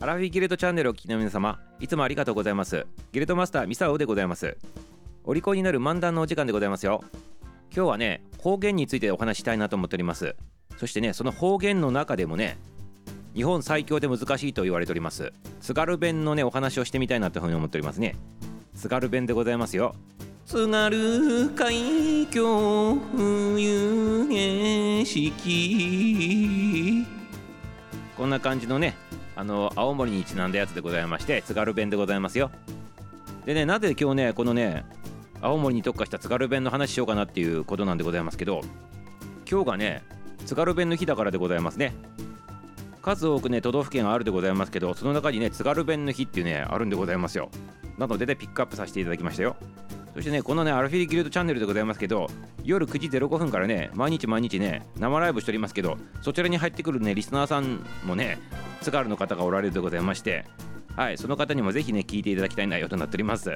アラフィギルドチャンネルをお聞きの皆様いつもありがとうございます。ギルドマスターミサオでございます。お利口になる漫談のお時間でございますよ。今日はね方言についてお話ししたいなと思っております。そしてねその方言の中でもね日本最強で難しいと言われております。津軽弁のねお話をしてみたいなというふうに思っておりますね。津軽弁でございますよ。津軽海峡冬景色こんな感じのねあの青森にちなんだやつでございまして津軽弁でございますよ。でねなぜ今日ねこのね青森に特化した津軽弁の話しようかなっていうことなんでございますけど今日がね津軽弁の日だからでございますね。数多くね都道府県あるでございますけどその中にね津軽弁の日っていうねあるんでございますよ。なのでねピックアップさせていただきましたよ。そしてねこのねアルフィーギルドチャンネルでございますけど夜9時05分からね毎日毎日ね生ライブしておりますけどそちらに入ってくるねリスナーさんもね津軽の方がおられるでございましてはいその方にもぜひね聞いていただきたい内容となっております。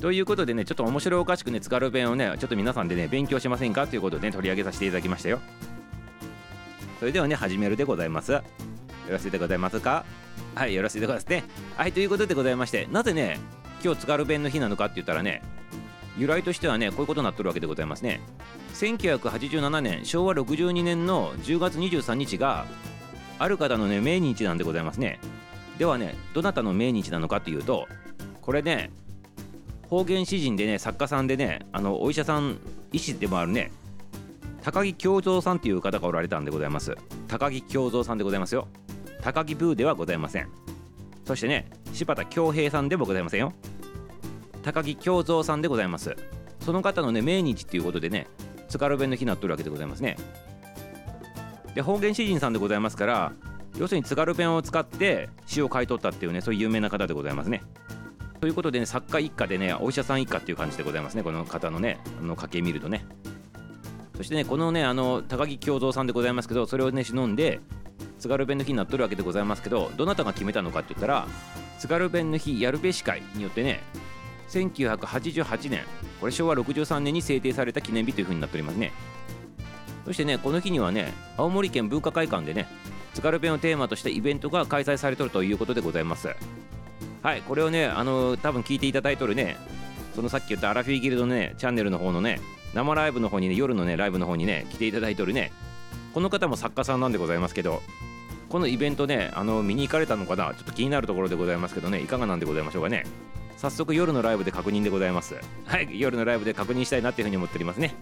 ということでねちょっと面白おかしくね津軽弁をねちょっと皆さんでね勉強しませんかということで、ね、取り上げさせていただきましたよ。それではね始めるでございます。よろしいでございますか？はいよろしいでございますね。はいということでございましてなぜね今日津軽弁の日なのかって言ったらね由来としてはねこういうことになってるわけでございますね。1987年昭和62年の10月23日がある方のね命日なんでございますね。ではねどなたの命日なのかというとこれね方言詩人でね作家さんでねあのお医者さん医師でもあるね高木京三さんっていう方がおられたんでございます。高木京三さんでございますよ。高木ブーではございません。そしてね柴田恭平さんでもございませんよ。高木京三さんでございます。その方のね命日っていうことでね津軽弁の日になっとるわけでございますね。で方言詩人さんでございますから要するに津軽弁を使って詩を書い取ったっていうねそういう有名な方でございますね。ということでね作家一家でねお医者さん一家っていう感じでございますねこの方のねあの家系見るとね。そしてねこのねあの高木京三さんでございますけどそれをね忍んで津軽弁の日になっとるわけでございますけどどなたが決めたのかって言ったら津軽弁の日やるべし会によってね1988年これ昭和63年に制定された記念日というふうになっておりますね。そしてねこの日にはね青森県文化会館でね津軽弁をテーマとしたイベントが開催されとるということでございます。はいこれをねあの多分聞いていただいとるねそのさっき言ったアラフィーギルドのねチャンネルの方のね生ライブの方にね夜のねライブの方にね来ていただいとるねこの方も作家さんなんでございますけどこのイベントねあの見に行かれたのかなちょっと気になるところでございますけどねいかがなんでございましょうかね。早速夜のライブで確認でございます。はい。夜のライブで確認したいなっていうふうに思っておりますね。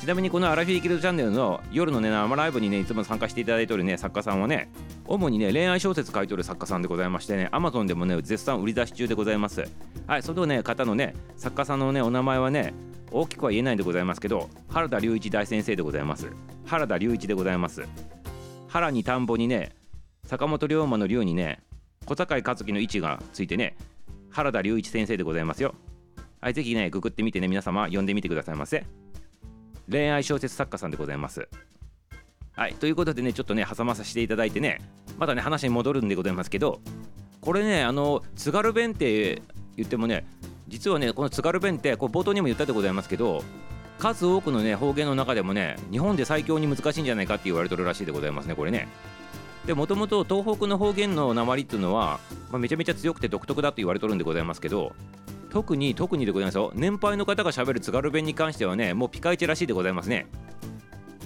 ちなみにこのアラフィーギルドチャンネルの夜のね生ライブにねいつも参加していただいておるね作家さんはね主にね恋愛小説書いておる作家さんでございましてね Amazon でもね絶賛売り出し中でございます。はいそのね方のね作家さんのねお名前はね大きくは言えないんでございますけど原田隆一大先生でございます。原田隆一でございます。原に田んぼにね坂本龍馬の龍にね小坂井和樹の位置がついてね原田隆一先生でございますよ。はいぜひねググってみてね皆様読んでみてくださいませ。恋愛小説作家さんでございます。はいということでねちょっとね挟まさせていただいてねまたね話に戻るんでございますけどこれねあの津軽弁って言ってもね実はねこの津軽弁ってこう冒頭にも言ったでございますけど数多くのね方言の中でもね日本で最強に難しいんじゃないかって言われてるらしいでございますねこれね。でもともと東北の方言の鉛っていうのは、まあ、めちゃめちゃ強くて独特だと言われてるんでございますけど特に特にでございますよ。年配の方がしゃべる津軽弁に関してはねもうピカイチらしいでございますね。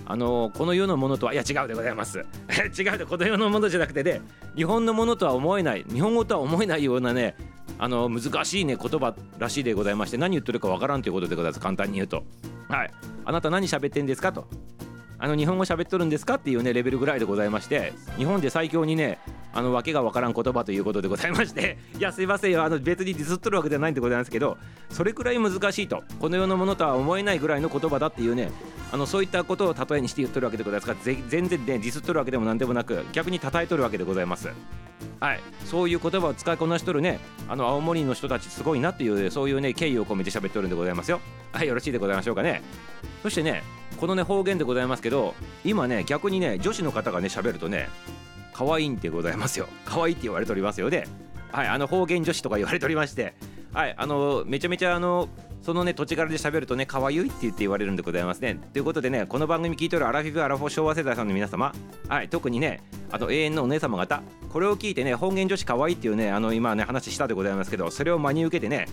あのこの世のものとはいや違うでございます。違うでこの世のものじゃなくてね日本のものとは思えない日本語とは思えないようなねあの難しいね言葉らしいでございまして何言ってるかわからんということでございます。簡単に言うと。はい。あなた何喋ってんですかと。あの日本語喋っとるんですかっていうねレベルぐらいでございまして日本で最強にねあの訳がわからん言葉ということでございまして いやすいませんよあの別にディスっとるわけじゃないんでございますけどそれくらい難しいとこの世のものとは思えないぐらいの言葉だっていうねあのそういったことを例えにして言っとるわけでございますから全然ねディスっとるわけでも何でもなく逆に称えとるわけでございます。はい。そういう言葉を使いこなしとるねあの青森の人たちすごいなっていうそういうね敬意を込めて喋ってるんでございますよ。はいよろしいでございましょうかね。そしてねこのね方言でございますけど今ね逆にね女子の方がね喋るとね可愛いんでございますよ。可愛いって言われておりますよね。はいあの方言女子とか言われておりまして。はいあのめちゃめちゃあのそのね土地柄で喋るとね可愛いって言って言われるんでございますね。ということでねこの番組聞いてるアラフィフアラフォー昭和世代さんの皆様。はい特にねあと永遠のお姉様方。これを聞いてね方言女子可愛いっていうねあの今ね話したでございますけどそれを真に受けてね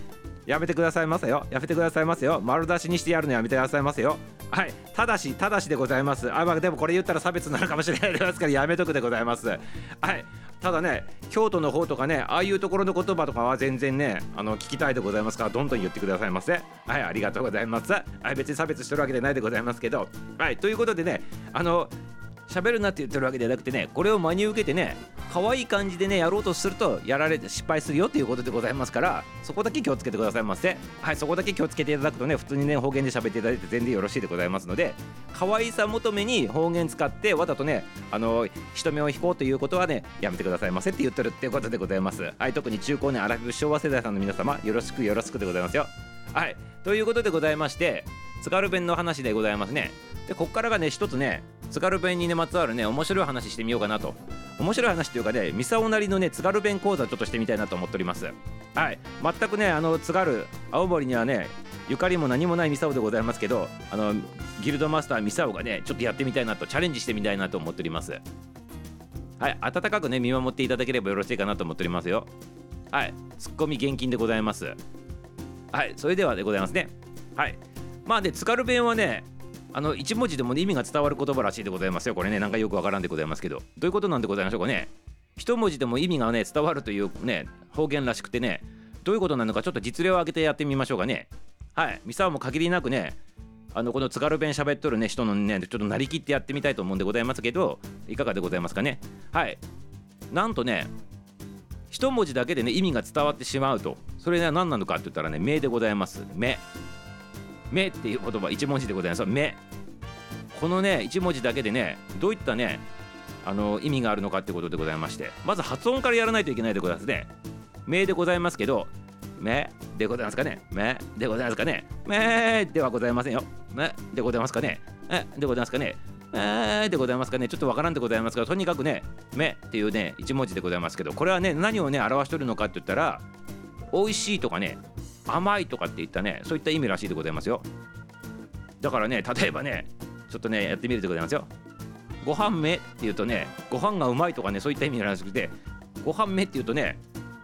やめてくださいませよ。やめてくださいませよ。丸出しにしてやるのやめてくださいませよ。はい。ただしただしでございます。あまあでもこれ言ったら差別になるかもしれないですからやめとくでございます。はい。ただね京都の方とかねああいうところの言葉とかは全然ねあの聞きたいでございますからどんどん言ってくださいませ。はいありがとうございます。はい別に差別してるわけじゃないでございますけど。はいということでねあの喋るなって言ってるわけじゃなくてねこれを真に受けてね可愛い感じでねやろうとするとやられて失敗するよということでございますからそこだけ気をつけてくださいませ。はいそこだけ気をつけていただくとね普通にね方言で喋っていただいて全然よろしいでございますので可愛さ求めに方言使ってわざとねあの人目を引こうということはねやめてくださいませって言ってるっていうことでございます。はい特に中高年アラフィフ昭和世代さんの皆様よろしくよろしくでございますよ。はいということでございまして津軽弁の話でございますね。でこっからがね一つね津軽弁にねまつわるね面白い話してみようかなと。面白い話っていうかねミサオなりのね津軽弁講座ちょっとしてみたいなと思っております。はい。全くねあの津軽青森にはねゆかりも何もないミサオでございますけどあのギルドマスターミサオがねちょっとやってみたいなとチャレンジしてみたいなと思っております。はい。温かくね見守っていただければよろしいかなと思っておりますよ。はい。ツッコミ厳禁でございます。はい。それではでございますね。はい。まあね津軽弁はねあの一文字でも、ね、意味が伝わる言葉らしいでございますよ。これね、なんかよくわからんでございますけど。どういうことなんでございましょうかね。一文字でも意味がね、伝わるというね、方言らしくてね、どういうことなのかちょっと実例を挙げてやってみましょうかね。はい。ミサオも限りなくね、あのこの津軽弁喋っとるね、人のね、ちょっとなりきってやってみたいと思うんでございますけど、いかがでございますかね。はい。なんとね、一文字だけでね、意味が伝わってしまうと、それは何なのかって言ったらね、目でございます。目。目っていう言葉一文字でございます目このね一文字だけでねどういったねあの意味があるのかってことでございまして。まず発音からやらないといけないでございますね目でございますけど目でございますかね目でございますかね目ではございませんよ目でございますかねえでございますかねえーでございますかね。ちょっとわからんでございますがとにかくね目っていうね一文字でございますけどこれはね何をね表してるのかって言ったら美味しいとかね甘いとかっていったねそういった意味らしいでございますよ。だからね例えばねちょっとねやってみるでございますよ。ご飯目っていうとねご飯がうまいとかねそういった意味らしくてご飯目っていうとね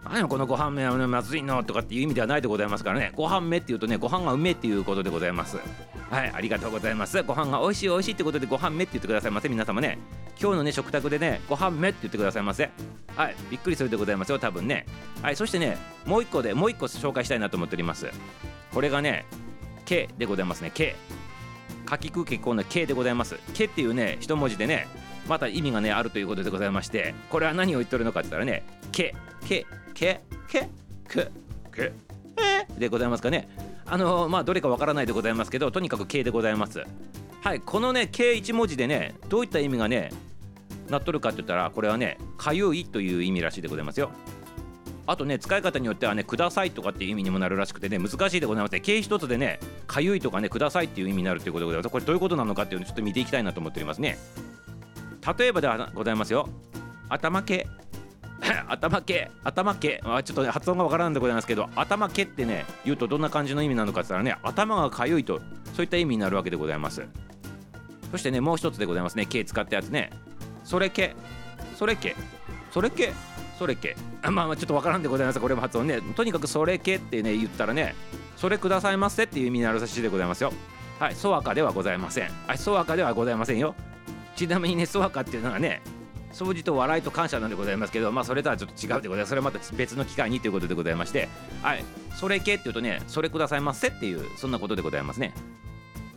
何このご飯目はまずいのとかっていう意味ではないでございますからね。ご飯目っていうとねご飯がうめっていうことでございます。はいありがとうございます。ご飯が美味しい美味しいってことでご飯目って言ってくださいませ皆様ね。今日のね食卓でねご飯目って言ってくださいませ。はいびっくりするでございますよ多分ね。はいそしてねもう一個でもう一個紹介したいなと思っております。これがね K でございますね K 書き空気この K でございます。K っていうね一文字でねまた意味がねあるということでございましてこれは何を言ってるのかって言ったらね K K K K K K でございますかね。あのー、まあどれかわからないでございますけどとにかく K でございます。はいこのね K1 文字でねどういった意味がねなっとるかって言ったらこれはねかゆいという意味らしいでございますよ。あとね使い方によってはねくださいとかっていう意味にもなるらしくてね難しいでございますね形一つでねかゆいとかねくださいっていう意味になるということでございます。これどういうことなのかっていうのをちょっと見ていきたいなと思っておりますね。例えばではございますよ。頭毛。頭毛。頭毛。あちょっと、ね、発音がわからんでございますけど頭毛ってね言うとどんな感じの意味なのかって言ったらね頭がかゆいとそういった意味になるわけでございます。そしてねもう一つでございますね。毛使ったやつね。それ毛それ毛それ毛それ毛 まあまあちょっとわからんでございます。これも発音ね。とにかくそれ毛ってね言ったらねそれくださいませっていう意味になるらしいでございますよ。はい。ソワカではございません。はい。ソワカではございませんよ。ちなみにねソワカっていうのはね掃除と笑いと感謝なんでございますけど、まあ、それとはちょっと違うでございます。それはまた別の機会にということでございまして、はい、それ系っていうとね、それくださいませっていう、そんなことでございますね。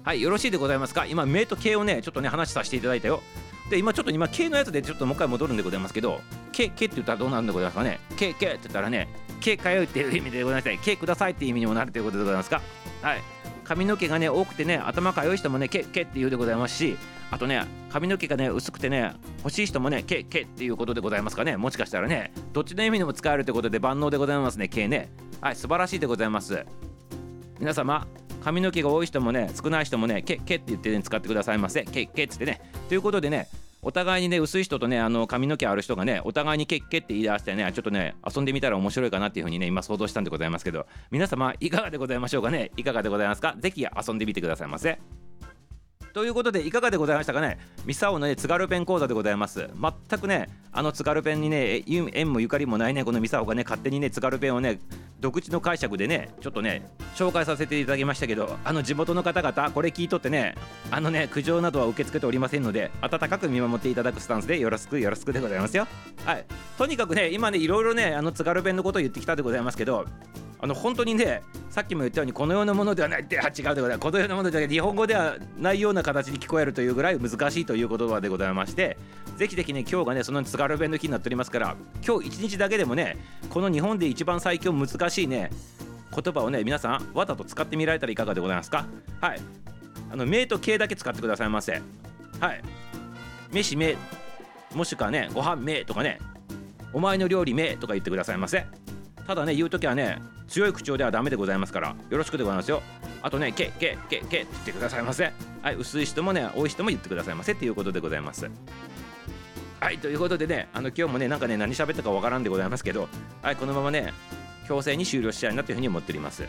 はい、よろしいでございますか？今、目と形をね、ちょっとね、話させていただいたよ。で、今ちょっと今、形のやつでちょっともう一回戻るんでございますけど、形、形って言ったらどうなるんでございますかね。形、形って言ったらね、形かよっていう意味でございまして、形くださいっていう意味にもなるということでございますか。はい。髪の毛がね多くてね頭かよい人もねけけって言うでございますしあとね髪の毛がね薄くてね欲しい人もねけけっていうことでございますかね。もしかしたらねどっちの意味でも使えるということで万能でございますねけね。はい素晴らしいでございます。皆様髪の毛が多い人もね少ない人もねけけって言って、ね、使ってくださいませ。けけっつってね。ということでねお互いにね薄い人とねあの髪の毛ある人がねお互いにけっけって言い出してねちょっとね遊んでみたら面白いかなっていうふうにね今想像したんでございますけど皆様いかがでございましょうかね？いかがでございますか？是非遊んでみてくださいませ。ということでいかがでございましたかね？ミサオのね津軽弁講座でございます。全くねあの津軽弁にね縁もゆかりもないねこのミサオがね勝手にね津軽弁をね独自の解釈でねちょっとね紹介させていただきましたけどあの地元の方々これ聞いとってねあのね苦情などは受け付けておりませんので温かく見守っていただくスタンスでよろしくよろしくでございますよ。はい。とにかくね今ねいろいろねあの津軽弁のことを言ってきたでございますけどあの本当にねさっきも言ったようにこのようなものではないって違うでございます。このようなものでは日本語ではないような形に聞こえるというぐらい難しいという言葉でございましてぜひぜひね今日がねその津軽弁の日になっておりますから今日一日だけでもねこの日本で一番最強難しいね言葉をね皆さんわざと使ってみられたらいかがでございますか？はい。あの名と形だけ使ってくださいませ。はい。飯名もしくはねご飯名とかねお前の料理名とか言ってくださいませ。ただね言う時はね強い口調ではダメでございますからよろしくでございますよ。あとねけけけけって言ってくださいませはい薄い人もね多い人も言ってくださいませっていうことでございます。はいということでねあの今日もねなんかね何喋ったかわからんでございますけどはいこのままね強制に終了したいなというふうに思っております。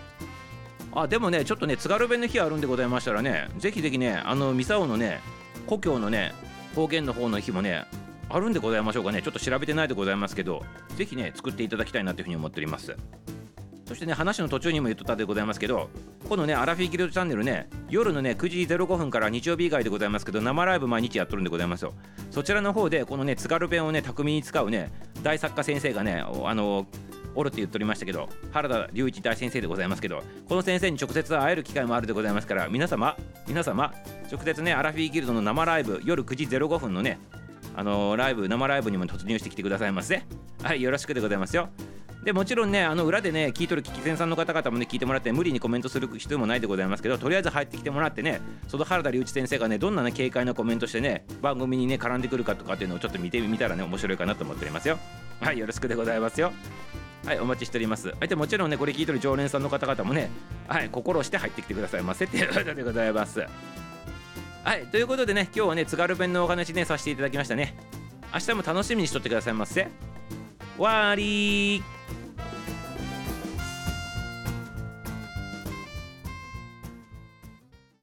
あでもねちょっとね津軽弁の日あるんでございましたらねぜひぜひねあの三沢のね故郷のね方言の方の日もねあるんでございましょうかね。ちょっと調べてないでございますけどぜひね作っていただきたいなというふうに思っております。そしてね話の途中にも言っとったでございますけどこのねアラフィーギルドチャンネルね夜のね9時05分から日曜日以外でございますけど生ライブ毎日やっとるんでございますよ。そちらの方でこのね津軽弁をね巧みに使うね大作家先生がねあのおるって言っておりましたけど原田隆一大先生でございますけどこの先生に直接会える機会もあるでございますから皆様皆様直接ねアラフィーギルドの生ライブ夜9時05分のねあの、ライブ生ライブにも突入してきてくださいませはいよろしくでございますよでもちろんねあの裏でね聞いとる聞き戦さんの方々もね聞いてもらって無理にコメントする必要もないでございますけどとりあえず入ってきてもらってねその原田隆一先生がねどんなね軽快なコメントしてね番組にね絡んでくるかとかっていうのをちょっと見てみたらね面白いかなと思っておりますよはいよろしくでございますよはい、お待ちしております。はい、でもちろんね、これ聞いてる常連さんの方々もね、はい、心して入ってきてくださいませっていうことでございます。はい、ということでね、今日はね、津軽弁のお話ね、させていただきましたね。明日も楽しみにしとってくださいませ。わーりー